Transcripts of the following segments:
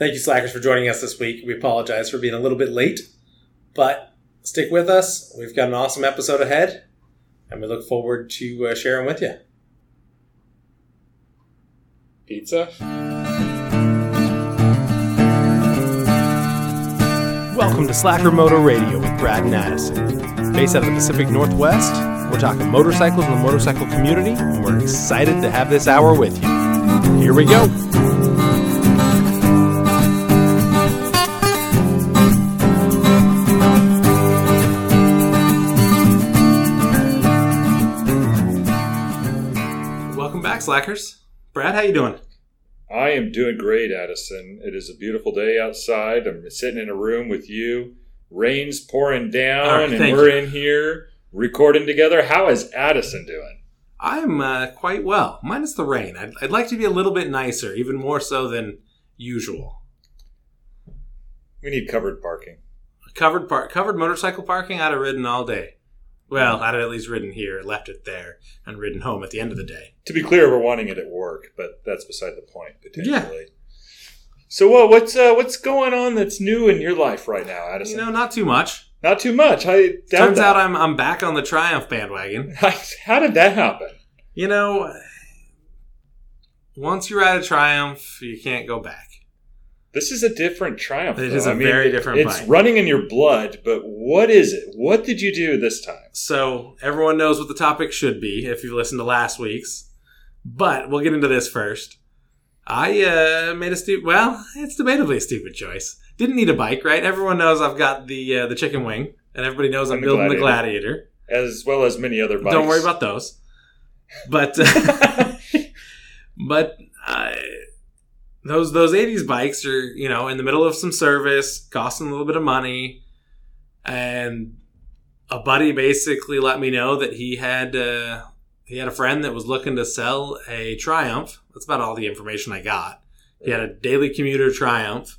Thank you, Slackers, for joining us this week. We apologize for being a little bit late, but stick with us. We've got an awesome episode ahead, and we look forward to uh, sharing with you. Pizza? Welcome to Slacker Motor Radio with Brad and Addison. Based out of the Pacific Northwest, we're talking motorcycles and the motorcycle community, and we're excited to have this hour with you. Here we go. Back, Slackers. Brad, how you doing? I am doing great, Addison. It is a beautiful day outside. I'm sitting in a room with you. Rain's pouring down, right, and we're you. in here recording together. How is Addison doing? I'm uh, quite well, minus the rain. I'd, I'd like to be a little bit nicer, even more so than usual. We need covered parking. Covered par- covered motorcycle parking. I'd have ridden all day. Well, I'd at least ridden here, left it there, and ridden home at the end of the day. To be clear, we're wanting it at work, but that's beside the point potentially. Yeah. So, well, what's uh, what's going on that's new in your life right now, You Addison? know, not too much. Not too much. I doubt Turns that. out I'm I'm back on the Triumph bandwagon. How did that happen? You know, once you ride a Triumph, you can't go back. This is a different triumph. It though. is a I mean, very different bike. It's bike. running in your blood, but what is it? What did you do this time? So everyone knows what the topic should be if you listened to last week's. But we'll get into this first. I uh, made a stupid. Well, it's debatably a stupid choice. Didn't need a bike, right? Everyone knows I've got the uh, the chicken wing, and everybody knows I'm And the building the Gladiator. Gladiator. As well as many other bikes. Don't worry about those. But but uh, those those '80s bikes are you know in the middle of some service, costing a little bit of money, and a buddy basically let me know that he had uh, he had a friend that was looking to sell a Triumph. That's about all the information I got. He had a daily commuter Triumph.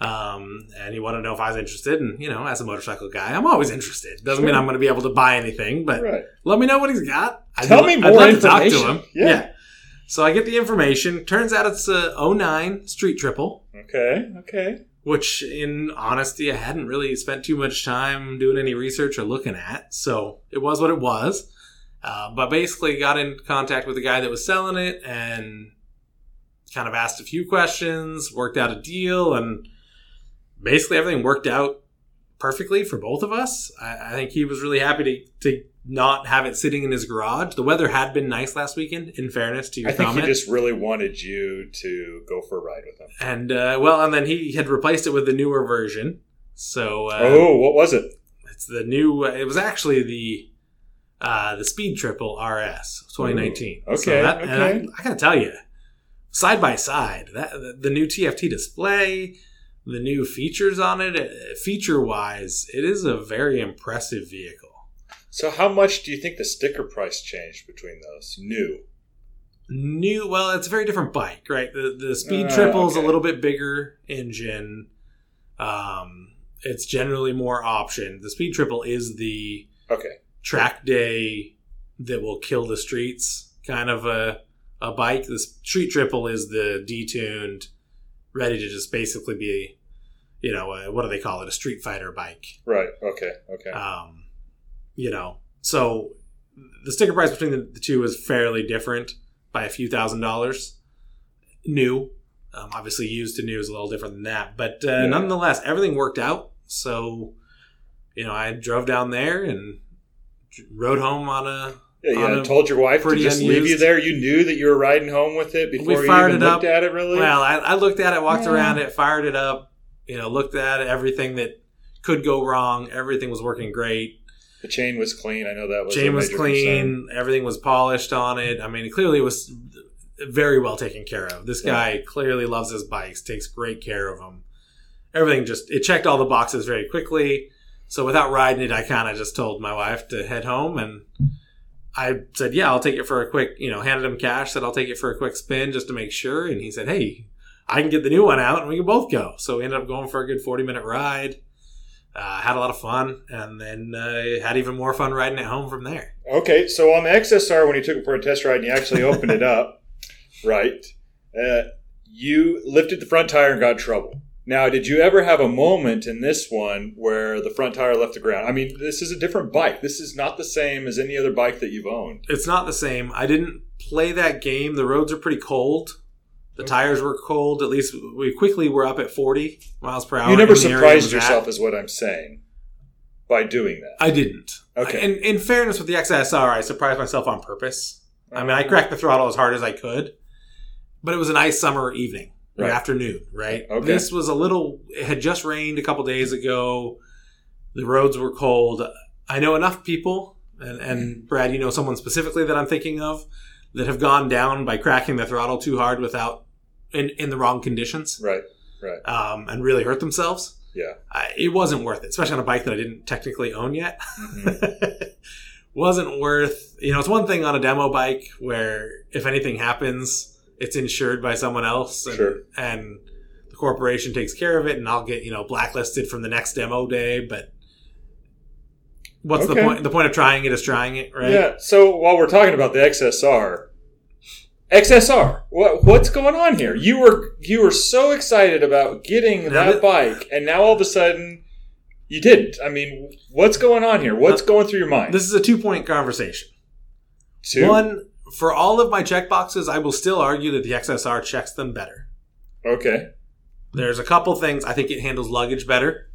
Um, and he wanted to know if I was interested, and you know, as a motorcycle guy, I'm always interested. Doesn't mean I'm going to be able to buy anything, but right. let me know what he's got. I'd Tell me I'd more love to talk to information. him. Yeah. So I get the information. Turns out it's a 09 Street Triple, Okay. Okay. which in honesty, I hadn't really spent too much time doing any research or looking at. So it was what it was. Uh, but basically got in contact with the guy that was selling it and kind of asked a few questions, worked out a deal, and basically everything worked out perfectly for both of us. I, I think he was really happy to, to not have it sitting in his garage. The weather had been nice last weekend, in fairness to your I think comment. he just really wanted you to go for a ride with him. and uh, well, and then he had replaced it with the newer version. So uh, oh, what was it? it's the new. It was actually the uh, the Speed Triple RS 2019. Ooh, So okay, that- and okay. I, I gotta tell you, side by side, that the, the new TFT display, the new features on it, feature wise, it is a very impressive vehicle. So, how much do you think the sticker price changed between those? New. New, well, it's a very different bike, right? The the Speed Uh, Triple is a little bit bigger engine. Um, it's generally more option. The Speed Triple is the Okay. track day that will kill the streets kind of a a bike. The Street Triple is the detuned, ready to just basically be, you know, a, what do they call it? A street fighter bike. Right. Okay. Okay. Um, you know, so the sticker price between the, the two is fairly different by a few thousand dollars. New, um, obviously used to new is a little different than that, but uh, Yeah. nonetheless, everything worked out. So, you know, I drove down there and rode home on a. yeah, you had told your wife to pretty just leave you there. You knew that you were riding home with it before you fired even it looked up. at it. Really? Well, I, I looked at it, walked Yeah. around it, fired it up. You know, looked at it, everything that could go wrong. Everything was working great. The chain was clean. I know that was. a chain was clean concern. everything was polished on it. I mean clearly it was very well taken care of. This guy clearly loves his bikes takes great care of them everything just it checked all the boxes very quickly. So without riding it i kind of just told my wife to head home and i said yeah i'll take it for a quick you know handed him cash said i'll take it for a quick spin just to make sure. And he said hey i can get the new one out and we can both go. So we ended up going for a good 40 minute ride uh, had a lot of fun and then uh, had even more fun riding it home from there Okay, so on the XSR, when you took it for a test ride and you actually opened it up, right? Uh, you lifted the front tire and got trouble. Now, did you ever have a moment in this one where the front tire left the ground? I mean, this is a different bike. This is not the same as any other bike that you've owned. It's not the same. I didn't play that game. The roads are pretty cold. The tires were cold. At least we quickly were up at 40 miles per hour. You never in the area surprised yourself, at. is what I'm saying, by doing that. I didn't. Okay. In, in fairness with the XSR, I surprised myself on purpose. I mean, I mm. cracked the throttle as hard as I could, but it was a nice summer evening, or Right. afternoon, right? Okay. This was a little. It had just rained a couple days ago. The roads were cold. I know enough people, and, and Brad, you know someone specifically that I'm thinking of that have gone down by cracking the throttle too hard without in in the wrong conditions, Right. Right. um, and really hurt themselves. Yeah. I, it wasn't worth it, especially on a bike that I didn't technically own yet. Mhm. wasn't worth you know it's one thing on a demo bike where if anything happens it's insured by someone else and, Sure. and the corporation takes care of it and i'll get you know blacklisted from the next demo day but what's the point the point of trying it is trying it right Yeah. So while we're talking about the XSR, XSR, what what's going on here? You were you were so excited about getting Now that that- bike, and now all of a sudden you didn't. I mean, what's going on here? What's going through your mind? this is a two point conversation Two. one for all of my check boxes i will still argue that the xsr checks them better Okay. There's a couple things. I think it handles luggage better.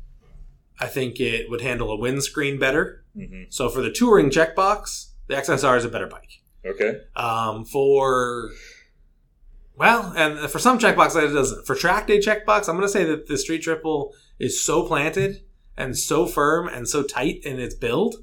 I think it would handle a windscreen better. hmm So for the touring checkbox, the XSR is a better bike. Okay. Um, for well, and for some checkbox it doesn't. For track day checkbox, I'm going to say that the Street Triple is so planted and so firm and so tight in its build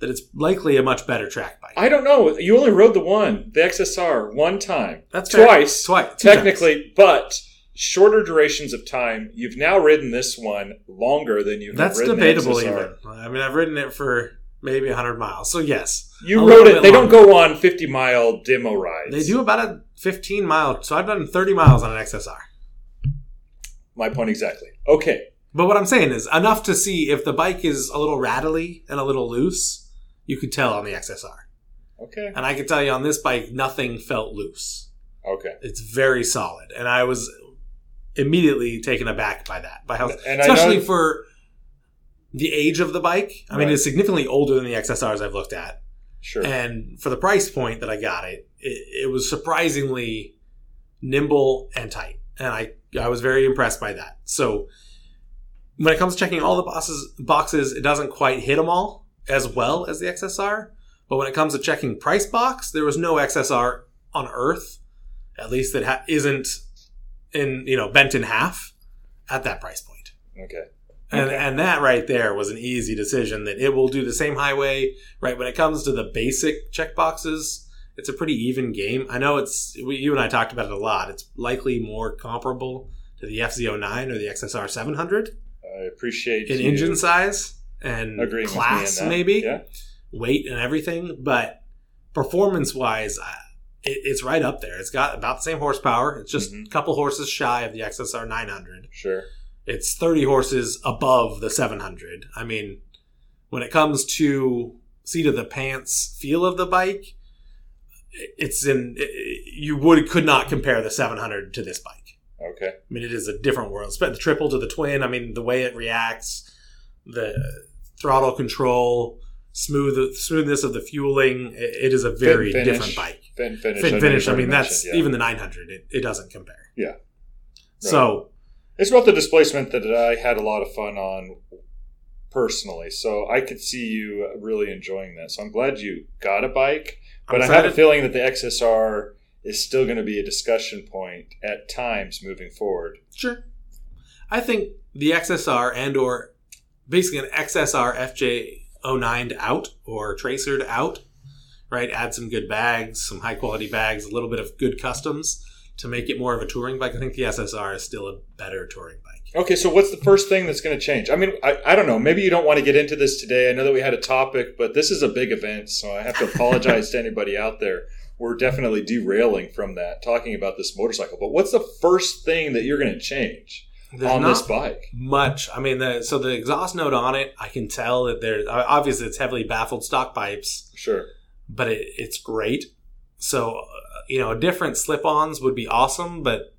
that it's likely a much better track bike. I don't know. You only rode the one, the XSR, one time. That's fair. twice. Twice, two times. Technically, but shorter durations of time. You've now ridden this one longer than you've That's ridden debatable. Even I mean, I've ridden it for maybe 100 miles. So yes, You rode it. They don't go on 50 mile demo rides. They do about a 15 mile. So I've done 30 miles on an XSR. My point exactly. Okay. But what I'm saying is enough to see if the bike is a little rattly and a little loose, you could tell on the XSR. Okay. And I can tell you on this bike, nothing felt loose. Okay. It's very solid. And I was immediately taken aback by that. By how, And especially for the age of the bike. I mean, it's significantly older than the XSRs I've looked at. Sure. And for the price point that I got it, it, it was surprisingly nimble and tight. And I, I was very impressed by that. So when it comes to checking all the boxes, boxes, it doesn't quite hit them all as well as the XSR. But when it comes to checking price box, there was no XSR on Earth, at least that ha- isn't in you know bent in half at that price point. okay. And, Okay. and that right there was an easy decision that it will do the same highway. Right when it comes to the basic check boxes, it's a pretty even game. I know it's we, you and I talked about it a lot. It's likely more comparable to the FZ09 or the XSR 700 I appreciate in engine size and class, with me on that. maybe Yeah. weight and everything. But performance wise, it, it's right up there. It's got about the same horsepower. It's just Mhm. a couple horses shy of the XSR 900 Sure. It's 30 horses above the 700. I mean, when it comes to seat of the pants feel of the bike, it's in you would could not compare the 700 to this bike. Okay. I mean, it is a different world. Spe- The triple to the twin. I mean, the way it reacts, the throttle control, smooth smoothness of the fueling. It, it is a very finish. different bike. Fit and finish. Fit I finish. I mean, that's yeah. even the 900. It, it doesn't compare. Yeah. So It's about the displacement that I had a lot of fun on personally. So I could see you really enjoying that. So I'm glad you got a bike. But I'm have a feeling that the XSR is still going to be a discussion point at times moving forward. Sure. I think the XSR and or basically an XSR FJ09 to out or Tracer to out, right? Add some good bags, some high quality bags, a little bit of good customs to make it more of a touring bike. I think the XSR is still a better touring bike. Okay, so what's the first thing that's going to change? I mean, I, I don't know. Maybe you don't want to get into this today. I know that we had a topic, but this is a big event, so I have to apologize to anybody out there. We're definitely derailing from that, talking about this motorcycle. But what's the first thing that you're going to change There's on this bike? much. I mean, the, so the exhaust note on it, I can tell that there. Obviously, it's heavily baffled stock pipes. Sure. but it, it's great. So, you know, different slip ons would be awesome, but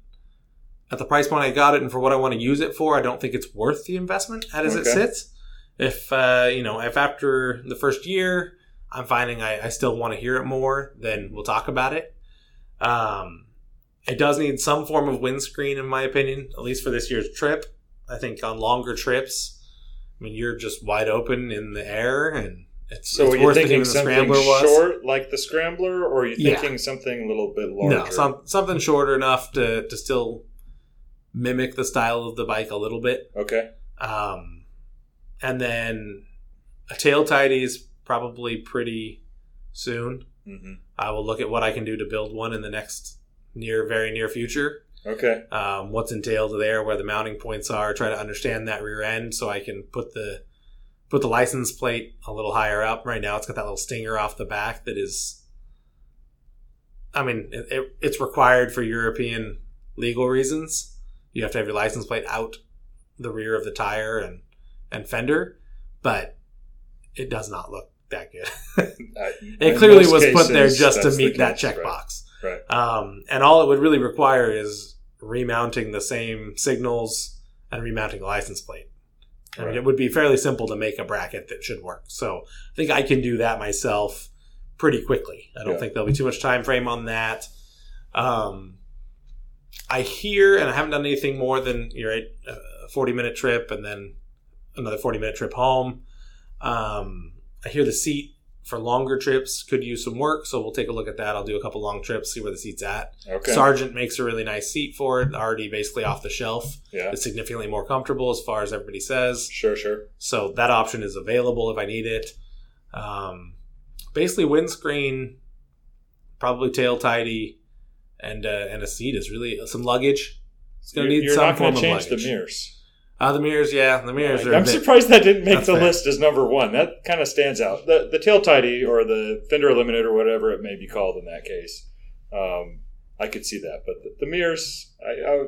at the price point I got it and for what I want to use it for, I don't think it's worth the investment as it sits. If uh, you know, if after the first year I'm finding I, I still want to hear it more, then we'll talk about it. Um, it does need some form of windscreen, in my opinion, at least for this year's trip. I think on longer trips, I mean, you're just wide open in the air, and it's, So it's are you thinking something Scrambler was. short like the Scrambler, or are you Yeah. thinking something a little bit larger? No, some, something shorter enough to, to still mimic the style of the bike a little bit. Okay. Um, and then a tail tidy is probably pretty soon. hmm I will look at what I can do to build one in the next near, very near future. Okay. Um, what's entailed there, where the mounting points are, try to understand that rear end so I can put the put the license plate a little higher up. Right now, it's got that little stinger off the back that is. I mean, it, it, it's required for European legal reasons. You have to have your license plate out the rear of the tire and and fender, but it does not look that good. It clearly was put there just to meet that case, right. checkbox. Right. Um, and all it would really require is remounting the same signals and remounting the license plate. I mean, it would be fairly simple to make a bracket that should work. So I think I can do that myself pretty quickly. I don't Yeah. think there'll be too much time frame on that. Um, I hear, and I haven't done anything more than you're right, a 40 minute trip and then another 40 minute trip home. Um, I hear the seat for longer trips could use some work, so we'll take a look at that. I'll do a couple long trips, see where the seat's at. Okay. Sargent makes a really nice seat for it, already basically off the shelf. Yeah. It's significantly more comfortable as far as everybody says. Sure. Sure. So that option is available if I need it. Um, basically, windscreen, probably tail tidy, and uh, and a seat is really some luggage. It's going to You're, need you're some not form going to of change the luggage. mirrors. Uh, the mirrors, yeah, the mirrors are. a I'm bit- surprised that didn't make the fair. list as number one. That kind of stands out. The the tail tidy or the fender eliminator, whatever it may be called in that case, um, I could see that. But the, the mirrors, I, I,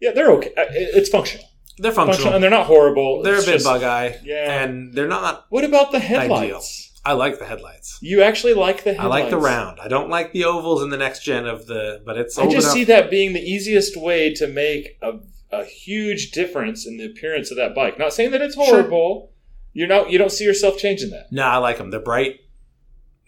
yeah, they're okay. It- It's functional. They're functional, functional. and they're not horrible. They're It's a bit just- bug eye, Yeah. and they're not. What about the headlights? I like the headlights. You actually like the headlights. I like the round. I don't like the ovals in the next gen of the, but it's I just see that being the easiest way to make a, a huge difference in the appearance of that bike. Not saying that it's Sure. horrible. You're not. You don't see yourself changing that. No, I like them. They're bright.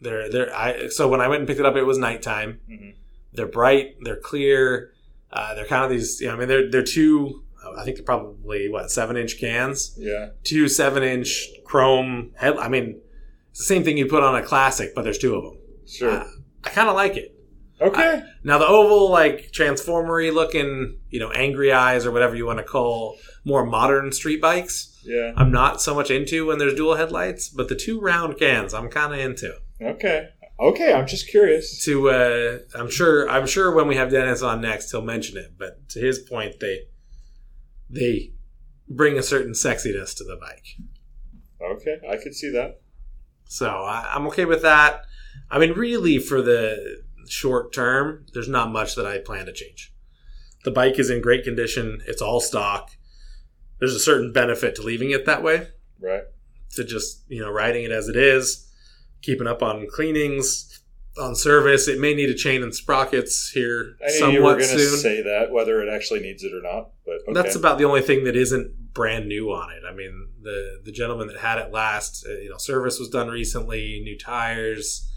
They're they're. I so when I went and picked it up, it was nighttime. Mhm. They're bright. They're clear. Uh, they're kind of these. You know, I mean, they're they're two. I think they're probably what seven inch cans. Yeah. Two seven inch chrome head. I mean, it's the same thing you put on a classic, but there's two of them. Sure. Uh, I kind of like it. Okay. Now the oval, like transformery looking, you know, angry eyes or whatever you want to call more modern street bikes. yeah. I'm not so much into when there's dual headlights, but the two round cans I'm kind of into. Okay. Okay. I'm just curious. To uh, I'm sure I'm sure when we have Dennis on next he'll mention it, but to his point, they they bring a certain sexiness to the bike. Okay. I could see that. So I, I'm okay with that. I mean, really, for the short term, there's not much that I plan to change. The bike is in great condition. It's all stock. There's a certain benefit to leaving it that way, Right. to just you know riding it as it is, keeping up on cleanings, on service. It may need a chain and sprockets here I knew somewhat you were going to say that, whether it actually needs it or not. But okay. That's about the only thing that isn't brand new on it. I mean, the the gentleman that had it last, uh, you know, service was done recently, new tires.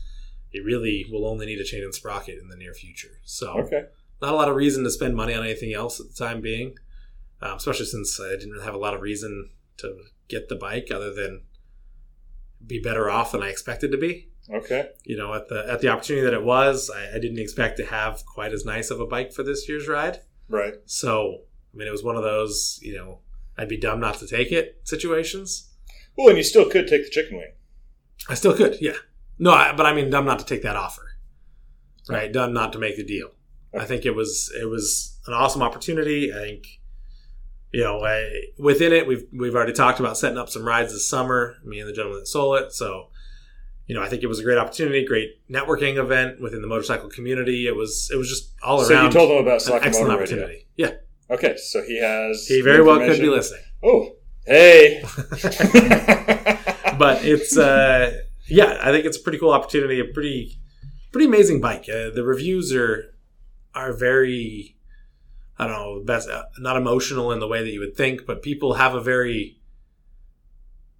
It really will only need a chain and sprocket in the near future. So, okay. not a lot of reason to spend money on anything else at the time being, um, especially since I didn't really have a lot of reason to get the bike other than be better off than I expected to be. Okay. You know, at the at the opportunity that it was, I, I didn't expect to have quite as nice of a bike for this year's ride. Right. So, I mean, it was one of those, you know, I'd be dumb not to take it situations. Well, and you still could take the chicken wing. I still could, yeah. No, I, but I mean, dumb not to take that offer, right? Dumb not to make the deal. I think it was it was an awesome opportunity. I think, you know, I, within it, we've we've already talked about setting up some rides this summer. Me and the gentleman that sold it, so. You know, I think it was a great opportunity, great networking event within the motorcycle community. It was, it was just all So around you told him about Sakamoto excellent opportunity. Yeah, Okay, so he has. he very well could be listening. Oh, hey. but it's uh yeah i think it's a pretty cool opportunity a pretty pretty amazing bike uh, the reviews are are very I don't know, best uh, not emotional in the way that you would think, but people have a very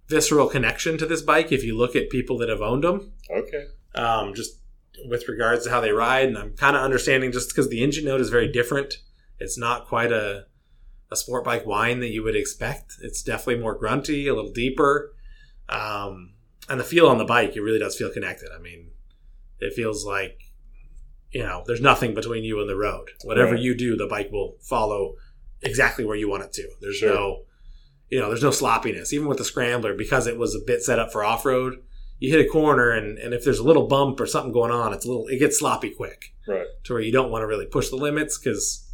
visceral connection to this bike. If you look at people that have owned them, Okay. um, just with regards to how they ride, and I'm kind of understanding just because the engine note is very different. It's not quite a a sport bike whine that you would expect. It's definitely more grunty, a little deeper, um, and the feel on the bike it really does feel connected. I mean, it feels like you know there's nothing between you and the road. Whatever Right. you do, the bike will follow exactly where you want it to. There's Sure. no you know there's no sloppiness even with the scrambler because it was a bit set up for off-road you hit a corner and, and if there's a little bump or something going on it's a little it gets sloppy quick Right. to where you don't want to really push the limits because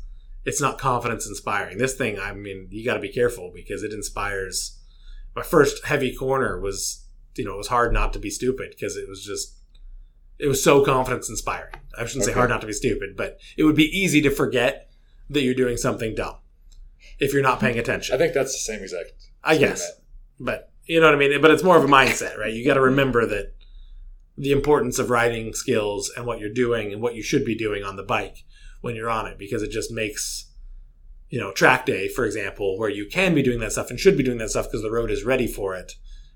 it's not confidence inspiring this thing i mean you got to be careful because it inspires my first heavy corner was you know it was hard not to be stupid because it was just it was so confidence inspiring i shouldn't say hard not to be stupid but it would be easy to forget that you're doing something dumb if you're not paying attention I think that's the same exact. I guess. But you know what I mean? But it's more of a mindset, right? You got to remember that the importance of riding skills and what you're doing and what you should be doing on the bike when you're on it because it just makes you know track day for example where you can be doing that stuff and should be doing that stuff because the road is ready for it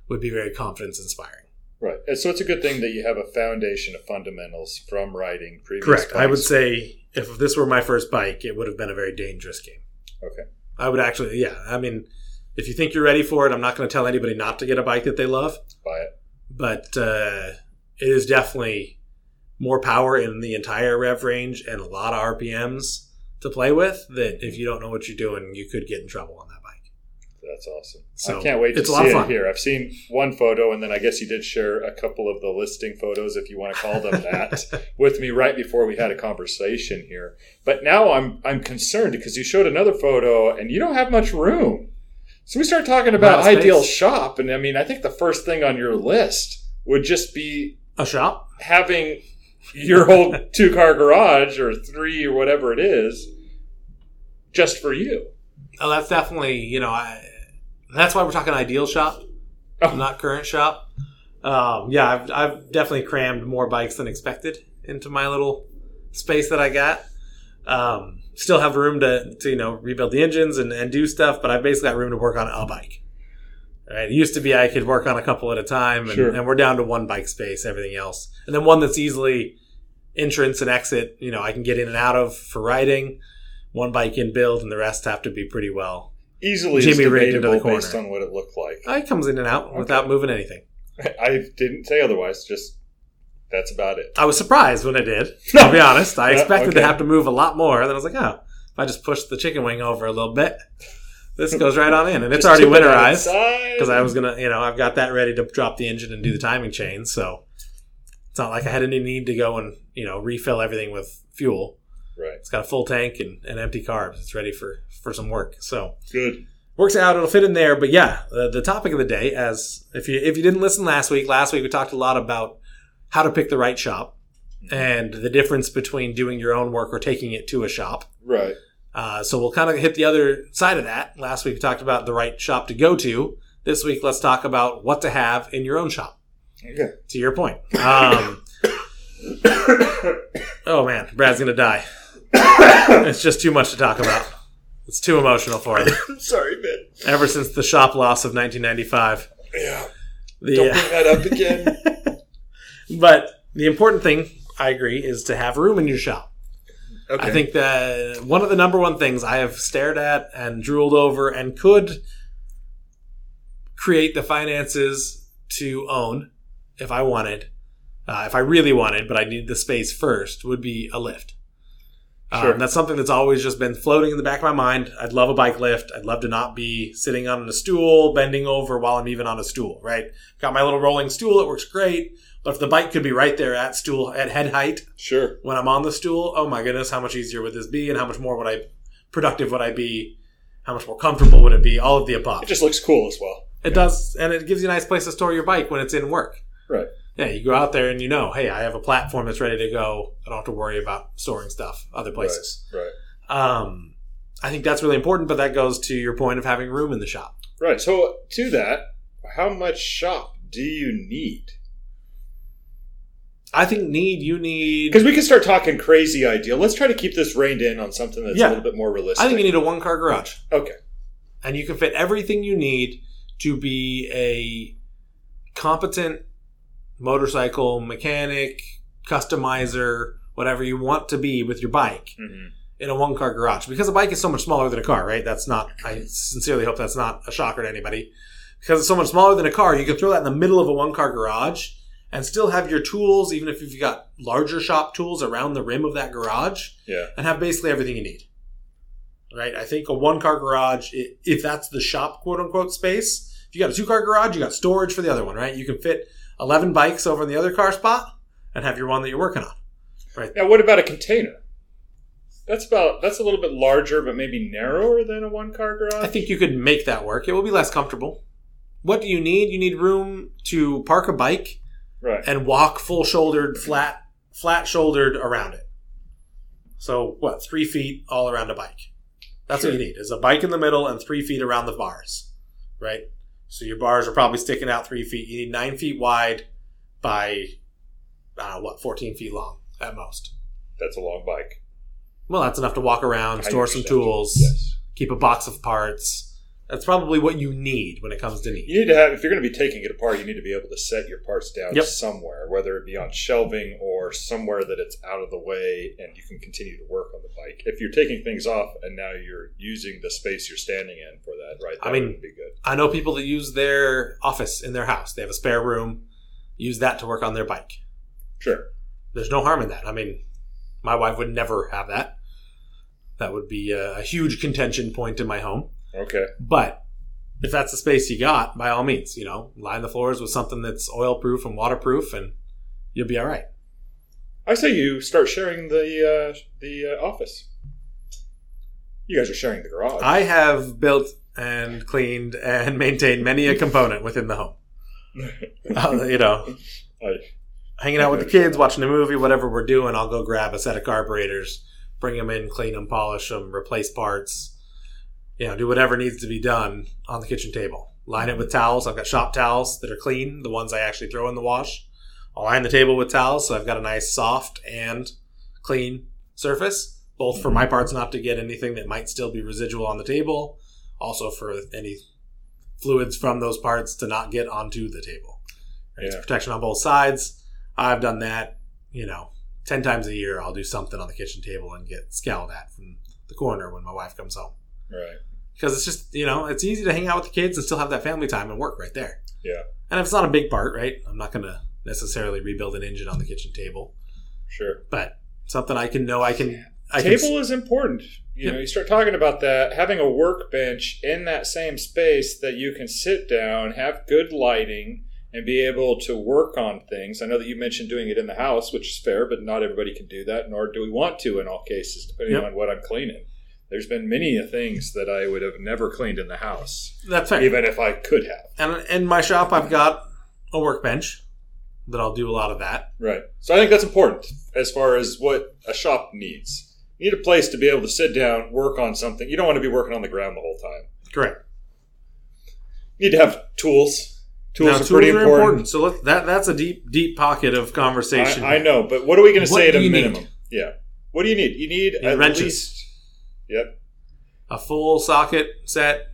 would be very confidence inspiring Right. And so it's a good thing that you have a foundation of fundamentals from riding previous. correct i would say if this were my first bike it would have been a very dangerous game Okay. i would actually yeah i mean if you think you're ready for it i'm not going to tell anybody not to get a bike that they love Buy it. but uh, it is definitely more power in the entire rev range and a lot of RPMs to play with. That if you don't know what you're doing, you could get in trouble on that bike. That's awesome. So, I can't wait to it's a see lot of it here. I've seen one photo, and then I guess you did share a couple of the listing photos, if you want to call them that, with me right before we had a conversation here. But now I'm I'm concerned because you showed another photo, and you don't have much room. So we start talking about ideal space. shop, and I mean, I think the first thing on your list would just be A shop? having your whole two car garage or three or whatever it is just for you. Oh, that's definitely you know. I, that's why we're talking ideal shop, Oh. not current shop. Um, yeah, I've, I've definitely crammed more bikes than expected into my little space that I got. Um, still have room to, to you know rebuild the engines and, and do stuff, but I've basically got room to work on a bike. Right? It used to be I could work on a couple at a time, and, Sure. and we're down to one bike space. Everything else, and then one that's easily entrance and exit. You know, I can get in and out of for riding. One bike in build, and the rest have to be pretty well. Easily Jimmy is rigged into the debatable based on what it looked like. Uh, It comes in and out Okay. without moving anything. I didn't say otherwise. Just that's about it. I was surprised when it did. I'll be honest. I expected to have to move a lot more. And then I was like, oh, if I just push the chicken wing over a little bit, this goes right on in. And it's already winterized because I was to, you know, I've got that ready to drop the engine and do the timing chain. So it's not like I had any need to go and, you know, refill everything with fuel. Right. It's got a full tank and, and empty carbs. It's ready for, for some work. So Good. works out. It'll fit in there. But yeah, the, the topic of the day, as if you if you didn't listen last week, last week we talked a lot about how to pick the right shop and the difference between doing your own work or taking it to a shop. Right. Uh, so we'll kind of hit the other side of that. Last week we talked about the right shop to go to. This week let's talk about what to have in your own shop. Okay. To your point. Um, oh man, Brad's gonna die. It's just too much to talk about. It's too emotional for him. I'm sorry, man. Ever since the shop loss of 1995. Yeah. The, Don't bring that up again. but the important thing, I agree, is to have room in your shop. Okay. I think that one of the number one things I have stared at and drooled over and could create the finances to own if I wanted, uh, if I really wanted, but I needed the space first, would be a lift. Sure. Um, that's something that's always just been floating in the back of my mind. I'd love a bike lift. I'd love to not be sitting on a stool, bending over while I'm even on a stool, right? Got my little rolling stool. It works great. But if the bike could be right there at stool, at head height, Sure. when I'm on the stool, oh my goodness, how much easier would this be, and how much more would I productive would I be? How much more comfortable would it be? All of the above. It just looks cool as well. It does, and it gives you a nice place to store your bike when it's in work. Right. Yeah, you go out there and you know, hey, I have a platform that's ready to go. I don't have to worry about storing stuff other places. Right. Um, I think that's really important, but that goes to your point of having room in the shop. Right. So to that, how much shop do you need? I think need you need. Because we can start talking crazy ideal. Let's try to keep this reined in on something that's Yeah. a little bit more realistic. I think you need a one car garage, Okay. and you can fit everything you need to be a competent motorcycle mechanic, customizer, whatever you want to be with your bike hmm in a one car garage. Because a bike is so much smaller than a car, right? That's not. I sincerely hope that's not a shocker to anybody. Because it's so much smaller than a car, you can throw that in the middle of a one car garage and still have your tools, even if you've got larger shop tools around the rim of that garage. Yeah. and have basically everything you need. Right? I think a one car garage, if that's the shop quote unquote space, if you got a two car garage, you got storage for the other one, right? You can fit 11 bikes over in the other car spot and have your one that you're working on. Right. Now, what about a container? That's about that's a little bit larger, but maybe narrower than a one car garage. I think you could make that work. It will be less comfortable. What do you need? You need room to park a bike right. and walk full shouldered, flat, flat shouldered around it. So what? Three feet all around a bike. That's what you need. Is a bike in the middle and three feet around the bars, right? So your bars are probably sticking out three feet. You need nine feet wide by uh, what? Fourteen feet long at most. That's a long bike. Well, that's enough to walk around, store some tools, Yes. keep a box of parts. That's probably what you need when it comes to need. You need to have if you're going to be taking it apart, you need to be able to set your parts down Yep. somewhere, whether it be on shelving or somewhere that it's out of the way and you can continue to work on the bike. If you're taking things off and now you're using the space you're standing in for that, right? That I mean- would be good. I know people that use their office in their house. They have a spare room, use that to work on their bike. Sure. There's no harm in that. I mean, my wife would never have that. That would be a huge contention point in my home. Okay. But if that's the space you got, by all means, you know, line the floors with something that's oil proof and waterproof, and you'll be all right. I say you start sharing the uh, the uh, office. You guys are sharing the garage. I have built and cleaned and maintained many a component within the home. Uh, you know, I- hanging out with the kids, watching a movie, whatever we're doing, I'll go grab a set of carburetors, bring them in, clean them, polish them, replace parts, you know, do whatever needs to be done on the kitchen table. Line it with towels. I've got shop towels that are clean, the ones I actually throw in the wash. I'll line the table with towels, so I've got a nice soft and clean surface, both for my mm-hmm. parts not to get anything that might still be residual on the table, also for any fluids from those parts to not get onto the table. Right? It's protection on both sides. I've done that, you know, 10 times a year. I'll do something on the kitchen table and get scowled at from the corner when my wife comes home. Right. Because it's just, you know, it's easy to hang out with the kids and still have that family time and work right there. Yeah. And if it's not a big part, right, I'm not going to necessarily rebuild an engine on the kitchen table, Sure. but something I can know I can. I can Table is important. You know, you start talking about that, having a workbench in that same space that you can sit down, have good lighting, and be able to work on things. I know that you mentioned doing it in the house, which is fair, but not everybody can do that, nor do we want to in all cases, depending Yep. on what I'm cleaning. There's been many things that I would have never cleaned in the house, That's fair. even if I could have. And in my shop, I've got a workbench that I'll do a lot of that. Right. So I think that's important as far as what a shop needs. You need a place to be able to sit down, work on something. You don't want to be working on the ground the whole time. Correct. You need to have tools. Tools now, are tools pretty are important. important. So let, that that's a deep deep pocket of conversation. I, I know, but what are we going to say at a you need? minimum? Yeah. What do you need? You need, need at wrenches. least. Yep. A full socket set.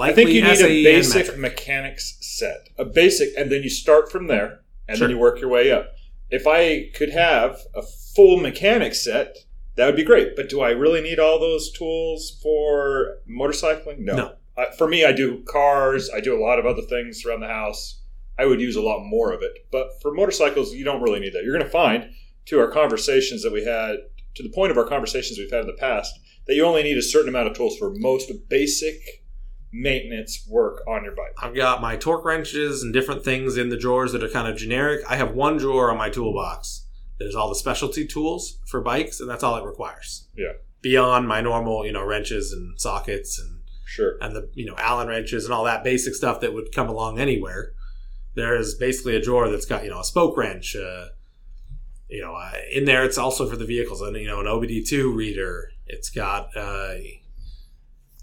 I think you need a basic metric. mechanics set. A basic, and then you start from there, and Sure. then you work your way up. If I could have a full mechanics set, that would be great. But do I really need all those tools for motorcycling? No. No. Uh, for me, I do cars. I do a lot of other things around the house. I would use a lot more of it. But for motorcycles, you don't really need that. You're going to find to our conversations that we had, to the point of our conversations we've had in the past, that you only need a certain amount of tools for most basic maintenance work on your bike. I've got my torque wrenches and different things in the drawers that are kind of generic. I have one drawer on my toolbox that is all the specialty tools for bikes, and that's all it requires. Yeah. Beyond my normal, you know, wrenches and sockets and Sure. and the you know Allen wrenches and all that basic stuff that would come along anywhere. There is basically a drawer that's got you know a spoke wrench. Uh, you know, uh, in there it's also for the vehicles, and you know an OBD two reader. It's got a,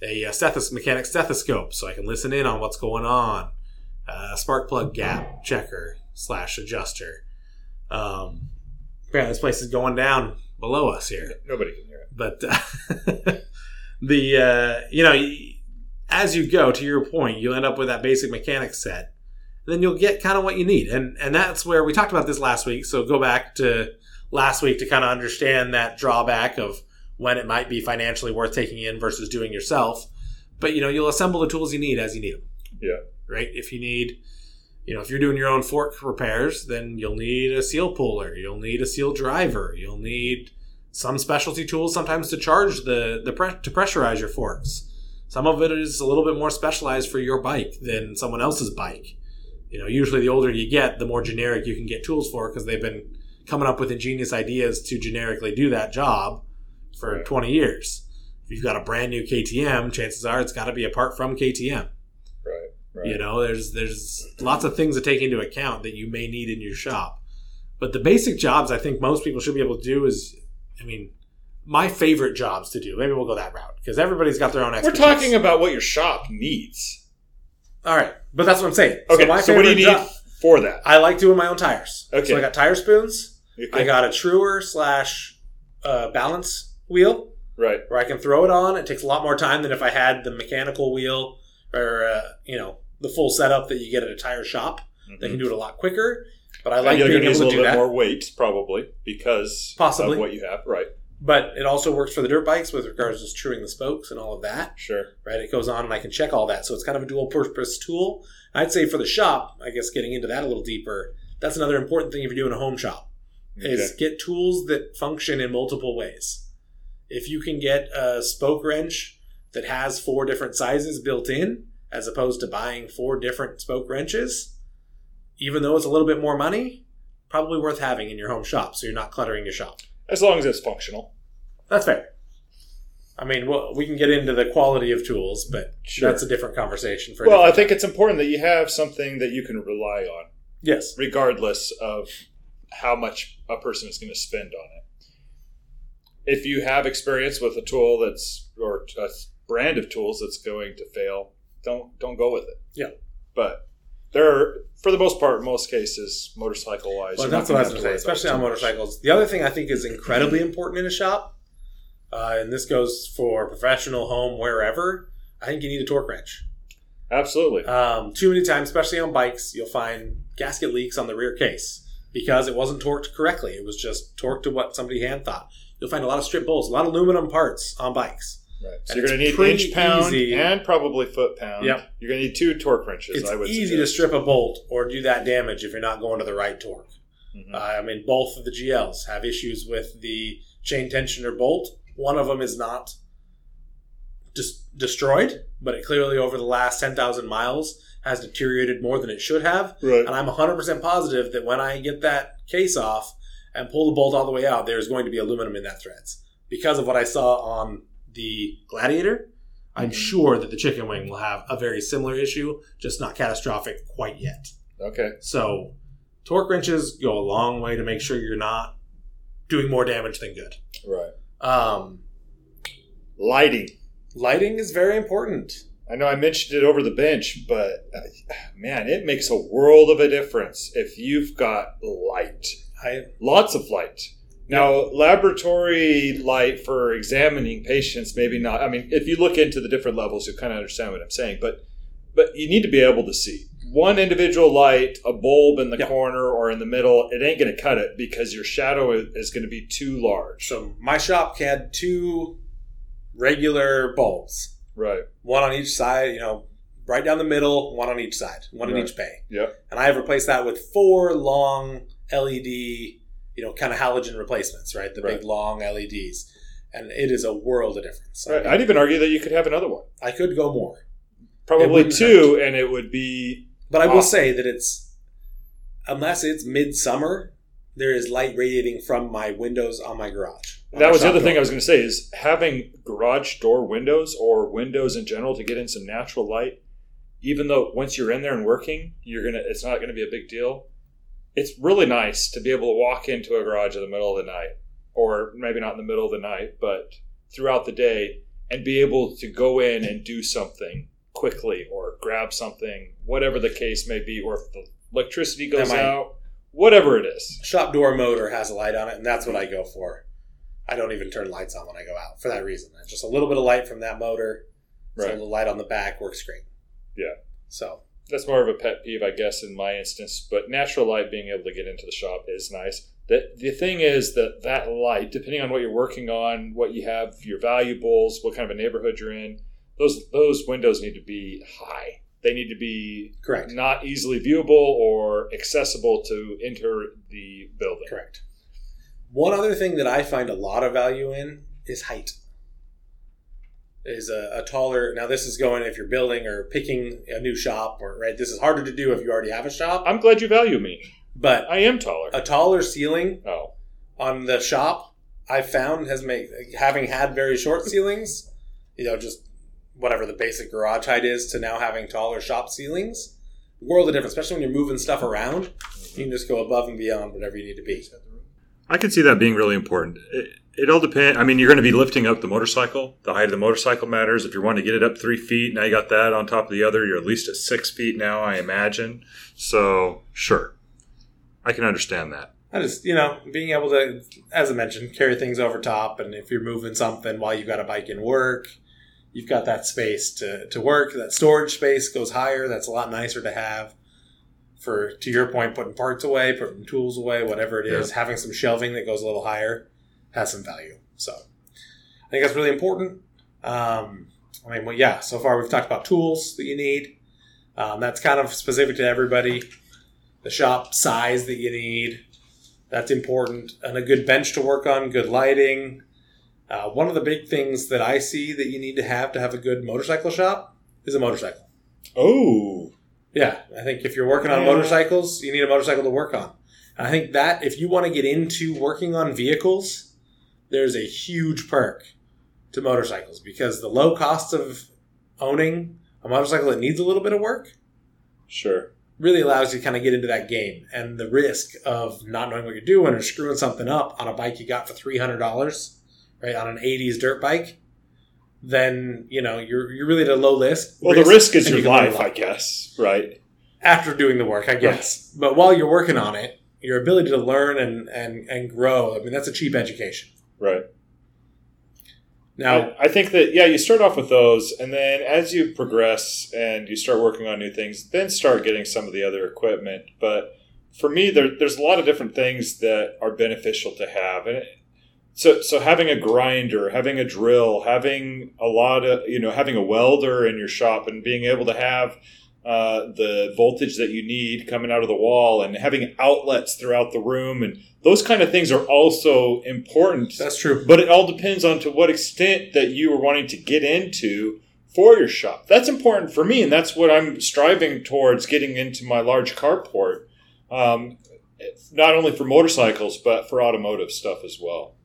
a stethos- mechanic stethoscope, so I can listen in on what's going on. Uh, a spark plug gap checker slash adjuster. Um, apparently, this place is going down below us here. Nobody can hear it. But uh, the uh, you know, as you go to your point, you'll end up with that basic mechanic set. Then you'll get kind of what you need, and and that's where we talked about this last week. So go back to last week to kind of understand that drawback of when it might be financially worth taking in versus doing yourself. But you know, you'll assemble the tools you need as you need them. Yeah. Right. If you need, you know, if you're doing your own fork repairs, then you'll need a seal puller. You'll need a seal driver. You'll need some specialty tools sometimes to charge the the pre- to pressurize your forks. Some of it is a little bit more specialized for your bike than someone else's bike. You know, usually the older you get, the more generic you can get tools for because they've been coming up with ingenious ideas to generically do that job for Right. 20 years. If you've got a brand new KTM, chances are it's got to be apart from KTM. Right. Right. You know, there's there's lots of things to take into account that you may need in your shop. But the basic jobs I think most people should be able to do is, I mean, my favorite jobs to do. Maybe we'll go that route because everybody's got their own We're talking about what your shop needs. All right, but that's what I'm saying. Okay. so my So, what do you need job- for that? I like doing my own tires. Okay. So I got tire spoons. Okay. I got a truer slash uh, balance wheel right. where I can throw it on. It takes a lot more time than if I had the mechanical wheel or uh, you know the full setup that you get at a tire shop. They can do it a lot quicker. But I like you're being going to use a able to little do bit that. more weight, probably, because Possibly. of what you have. Right. But it also works for the dirt bikes with regards to truing the spokes and all of that. Sure. Right? It goes on and I can check all that. So it's kind of a dual purpose tool. I'd say for the shop, I guess getting into that a little deeper, that's another important thing if you're doing a home shop. is get tools that function in multiple ways. If you can get a spoke wrench that has four different sizes built in, as opposed to buying four different spoke wrenches, even though it's a little bit more money, probably worth having in your home shop so you're not cluttering your shop. As long as it's functional. That's fair. I mean, well, we can get into the quality of tools, but Sure. that's a different conversation for. Well, I think time. it's important that you have something that you can rely on, yes, regardless of how much a person is going to spend on it. If you have experience with a tool that's or a brand of tools that's going to fail, don't don't go with it. Yeah. But there are, for the most part, most cases, motorcycle wise. Well, that's what I was going to say, especially on motorcycles. The other thing I think is incredibly important in a shop, uh, and this goes for professional, home, wherever. I think you need a torque wrench. Absolutely. Um, too many times, especially on bikes, you'll find gasket leaks on the rear case because it wasn't torqued correctly. It was just torqued to what somebody hand thought. You'll find a lot of strip bolts, a lot of aluminum parts on bikes. Right. So And you're going to need inch pound easy. and probably foot pound. Yep. You're going to need two torque wrenches. It's I would easy to strip a bolt or do that damage if you're not going to the right torque. Mhm. Uh, I mean, both of the GLs have issues with the chain tensioner bolt. One of them is not just destroyed, but it clearly over the last 10,000 miles has deteriorated more than it should have. right. And I'm 100% positive that when I get that case off and pull the bolt all the way out, there's going to be aluminum in that threads. Because of what I saw on the Gladiator, I'm Mhm. sure that the Chicken Wing will have a very similar issue, just not catastrophic quite yet. Okay. So, torque wrenches go a long way to make sure you're not doing more damage than good. Right. Um, Lighting. lighting is very important. I know I mentioned it over the bench, but uh, man, it makes a world of a difference if you've got light. I Lots of light. Now, laboratory light for examining patients, maybe not. I mean, if you look into the different levels, you'll kind of understand what I'm saying. But, but you need to be able to see one individual light, a bulb in the Yeah. corner or in the middle. It ain't going to cut it because your shadow is, going to be too large. so my shop had two regular bulbs, Right. one on each side. You know, right down the middle, one on each side, one in each bay. Yep. And I have replaced that with four long LED, you know, kind of halogen replacements. Right, the Right. big long LEDs, and it is a world of difference. I, Right. mean, I'd even argue that you could have another one. I could go more. Probably two, and it would be But I will say that it's unless it's midsummer, there is light radiating from my windows on my garage. on That was the other thing. I was going to say is having garage door windows or windows in general to get in some natural light. Even though once you're in there and working, you're gonna it's not going to be a big deal. It's really nice to be able to walk into a garage in the middle of the night, or maybe not in the middle of the night, but throughout the day, and be able to go in and do something quickly or grab something, whatever the case may be, or if the electricity goes might- out, whatever it is. Shop door motor has a light on it, and that's what I go for. I don't even turn lights on when I go out for that reason. Just a little bit of light from that motor. So the light on the back works great. Yeah. So That's more of a pet peeve, I guess, in my instance. But natural light being able to get into the shop is nice. The, the thing is that that light, depending on what you're working on, what you have, your valuables, what kind of a neighborhood you're in, those those windows need to be high. They need to be correct. not easily viewable or accessible to enter the building. Correct. One other thing that I find a lot of value in is height. Is a, a taller. Now, this is going if you're building or picking a new shop, or right. This is harder to do if you already have a shop. I'm glad you value me. But I am taller. a taller ceiling oh, on the shop, I found has made having had very short ceilings. You know, just whatever the basic garage height is to now having taller shop ceilings. World of difference, especially when you're moving stuff around. You can just go above and beyond whatever you need to be. I can see that being really important. It, it all depends. I mean, you're going to be lifting up the motorcycle. The height of the motorcycle matters. If you're wanting to get it up three feet, now you got that on top of the other. You're at least at six feet now, I imagine. So, sure, I can understand that. I just, you know, being able to, as I mentioned, carry things over top, and if you're moving something while you've got a bike in work, you've got that space to, to work. That storage space goes higher. That's a lot nicer to have. For to your point, putting parts away, putting tools away, whatever it is, having some shelving that goes a little higher has some value. So I think that's really important. Um, I mean, well, yeah. So far, we've talked about tools that you need. Um, that's kind of specific to everybody. The shop size that you need. That's important. And a good bench to work on, good lighting. Uh, one of the big things that I see that you need to have to have a good motorcycle shop is a motorcycle. Oh, Yeah, I think if you're working on motorcycles, you need a motorcycle to work on. And I think that if you want to get into working on vehicles, there's a huge perk to motorcycles because the low cost of owning a motorcycle that needs a little bit of work sure. really allows you to kind of get into that game. And the risk of not knowing what you're doing or screwing something up on a bike you got for three hundred dollars, right, on an '80s dirt bike, then you know you're you're really at a low risk. Well, the risk is your you can learn a life, I guess. Right. after doing the work, I guess. But while you're working on it, your ability to learn and, and, and grow, I mean, that's a cheap education. Right. Now, I, think that yeah, you start off with those, and then as you progress and you start working on new things, then start getting some of the other equipment. But for me, there, there's a lot of different things that are beneficial to have, and it, so so having a grinder, having a drill, having a lot of you know having a welder in your shop, and being able to have uh, the voltage that you need coming out of the wall, and having outlets throughout the room, and those kind of things are also important that's true. but it all depends on to what extent that you are wanting to get into for your shop. That's important for me, and that's what I'm striving towards getting into my large carport. Um, not only for motorcycles, but for automotive stuff as well.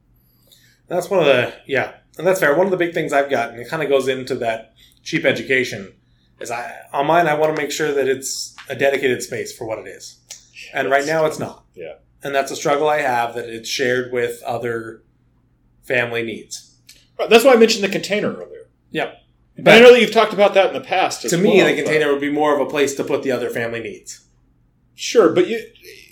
That's one of the, yeah, and that's fair. One of the big things I've gotten, it kind of goes into that cheap education, is I, on mine, I want to make sure that it's a dedicated space for what it is. And right now it's not. Yeah. And that's a struggle I have that it's shared with other family needs. Right, That's why I mentioned the container earlier. Yep. But I know that you've talked about that in the past. As to me, well, the container would be more of a place to put the other family needs. Sure, but you,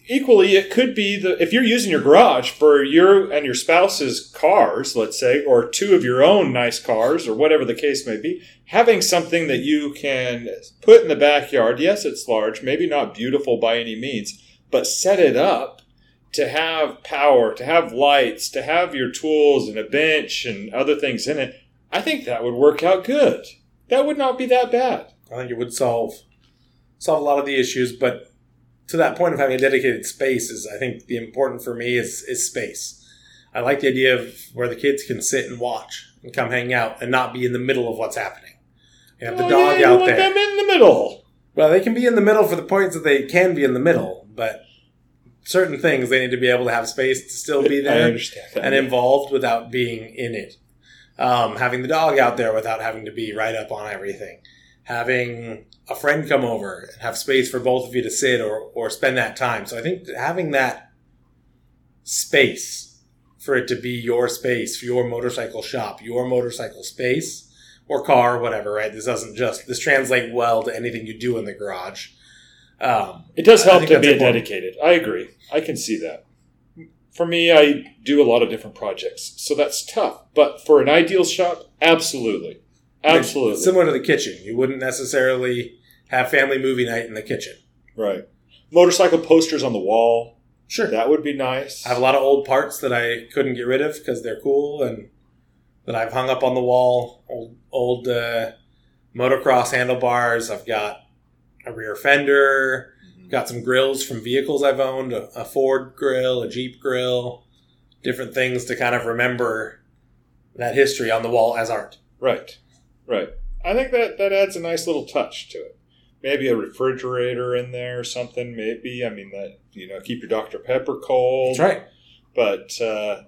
equally, it could be the if you're using your garage for your and your spouse's cars, let's say, or two of your own nice cars, or whatever the case may be, having something that you can put in the backyard. Yes, it's large, maybe not beautiful by any means, but set it up to have power, to have lights, to have your tools and a bench and other things in it. I think that would work out good. That would not be that bad. I think it would solve solve a lot of the issues, but to that point of having a dedicated space is I think the important for me is is space. I like the idea of where the kids can sit and watch and come hang out and not be in the middle of what's happening. You have the Oh, dog yeah, out want there. them in the middle. Well, they can be in the middle for the points that they can be in the middle, but certain things they need to be able to have space to still be there and involved without being in it. Um, having the dog out there without having to be right up on everything. Having a friend come over and have space for both of you to sit or, or spend that time. So I think having that space for it to be your space, for your motorcycle shop, your motorcycle space, or car, whatever, right? This doesn't just, this translate well to anything you do in the garage. Um, It does help to be important. dedicated. I agree. I can see that. For me, I do a lot of different projects, so that's tough. But for an ideal shop, absolutely, absolutely, Similar to the kitchen, you wouldn't necessarily have family movie night in the kitchen. right. Motorcycle posters on the wall. Sure. That would be nice. I have a lot of old parts that I couldn't get rid of because they're cool and that I've hung up on the wall. Old, old uh, motocross handlebars. I've got a rear fender. Got some grills from vehicles I've owned a, a Ford grill, a Jeep grill, different things to kind of remember that history on the wall as art. Right, right. I think that that adds a nice little touch to it. Maybe a refrigerator in there or something. Maybe I mean that you know keep your Dr Pepper cold. right. But uh,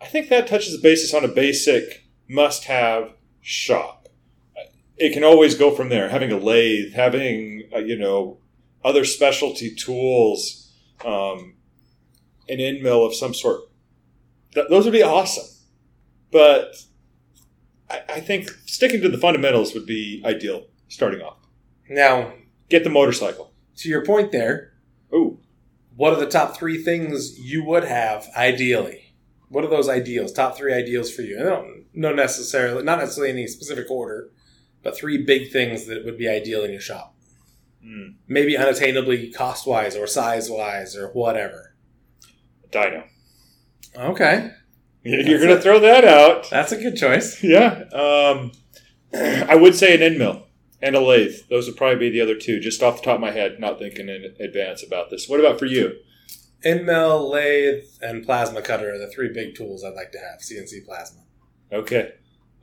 I think that touches the basis on a basic must-have shop. It can always go from there. Having a lathe, having uh, you know other specialty tools, um, an end mill of some sort. Th- those would be awesome. But I, I think sticking to the fundamentals would be ideal. Starting off, Now, get the motorcycle. to your point there, Ooh, what are the top three things you would have ideally? What are those ideals? Top three ideals for you? I don't know necessarily, not necessarily any specific order, but three big things that would be ideal in your shop. mm, Maybe unattainably cost wise or size wise or whatever. dyno. Okay, You're going to throw that out. that's a good choice. Yeah. Um, I would say an end mill and a lathe. Those would probably be the other two, just off the top of my head, not thinking in advance about this. What about for you? End mill, lathe, and plasma cutter are the three big tools I'd like to have. CNC plasma. Okay.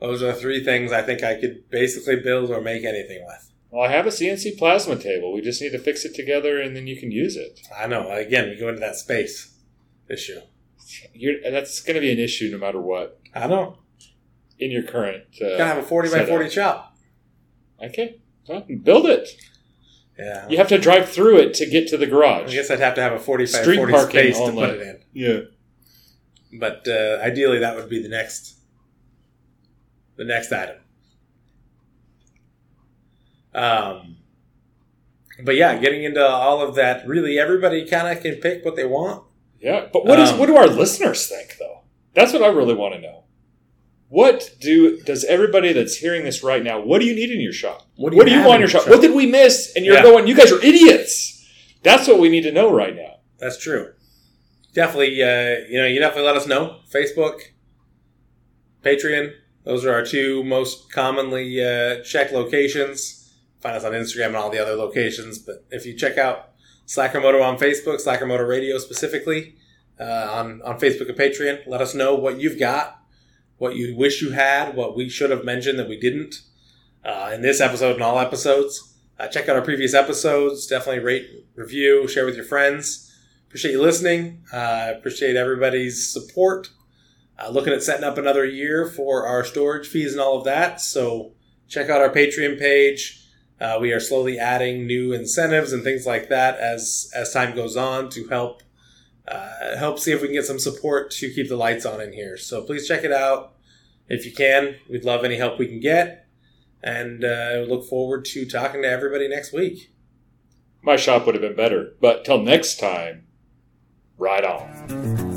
Those are the three things I think I could basically build or make anything with. Well, I have a CNC plasma table. We just need to fix it together and then you can use it. I know. Again, we go into that space issue. You're, that's going to be an issue no matter what I know. in your current. Uh, Gotta have a 40 by 40 shop. Okay. Well, build it. Yeah. You have to drive through it to get to the garage. I guess I'd have to have a 40 by Street 40 parking space to put it in. Yeah. But uh, ideally, that would be the next, the next item. Um, but yeah, getting into all of that, really, everybody kind of can pick what they want. Yeah, but what is Um, what do our listeners think though? That's what I really want to know. What do does everybody that's hearing this right now? What do you need in your shop? What What do you want in your shop? What did we miss? And you're Yeah. going, you guys are idiots. That's what we need to know right now. That's true. Definitely, uh, you know, you definitely let us know. Facebook, Patreon. Those are our two most commonly uh, checked locations. Find us on Instagram and all the other locations. But if you check out Slacker Moto on Facebook, Slacker Moto Radio specifically, uh, on, on Facebook and Patreon, let us know what you've got, what you wish you had, what we should have mentioned that we didn't uh, in this episode and all episodes. Uh, check out our previous episodes. Definitely rate, review, share with your friends. Appreciate you listening. Uh, appreciate everybody's support. Uh, looking at setting up another year for our storage fees and all of that. So check out our Patreon page. Uh, we are slowly adding new incentives and things like that as as time goes on to help uh, help see if we can get some support to keep the lights on in here. So please check it out if you can. We'd love any help we can get, and uh, look forward to talking to everybody next week. My shop would have been better, but till next time, ride on.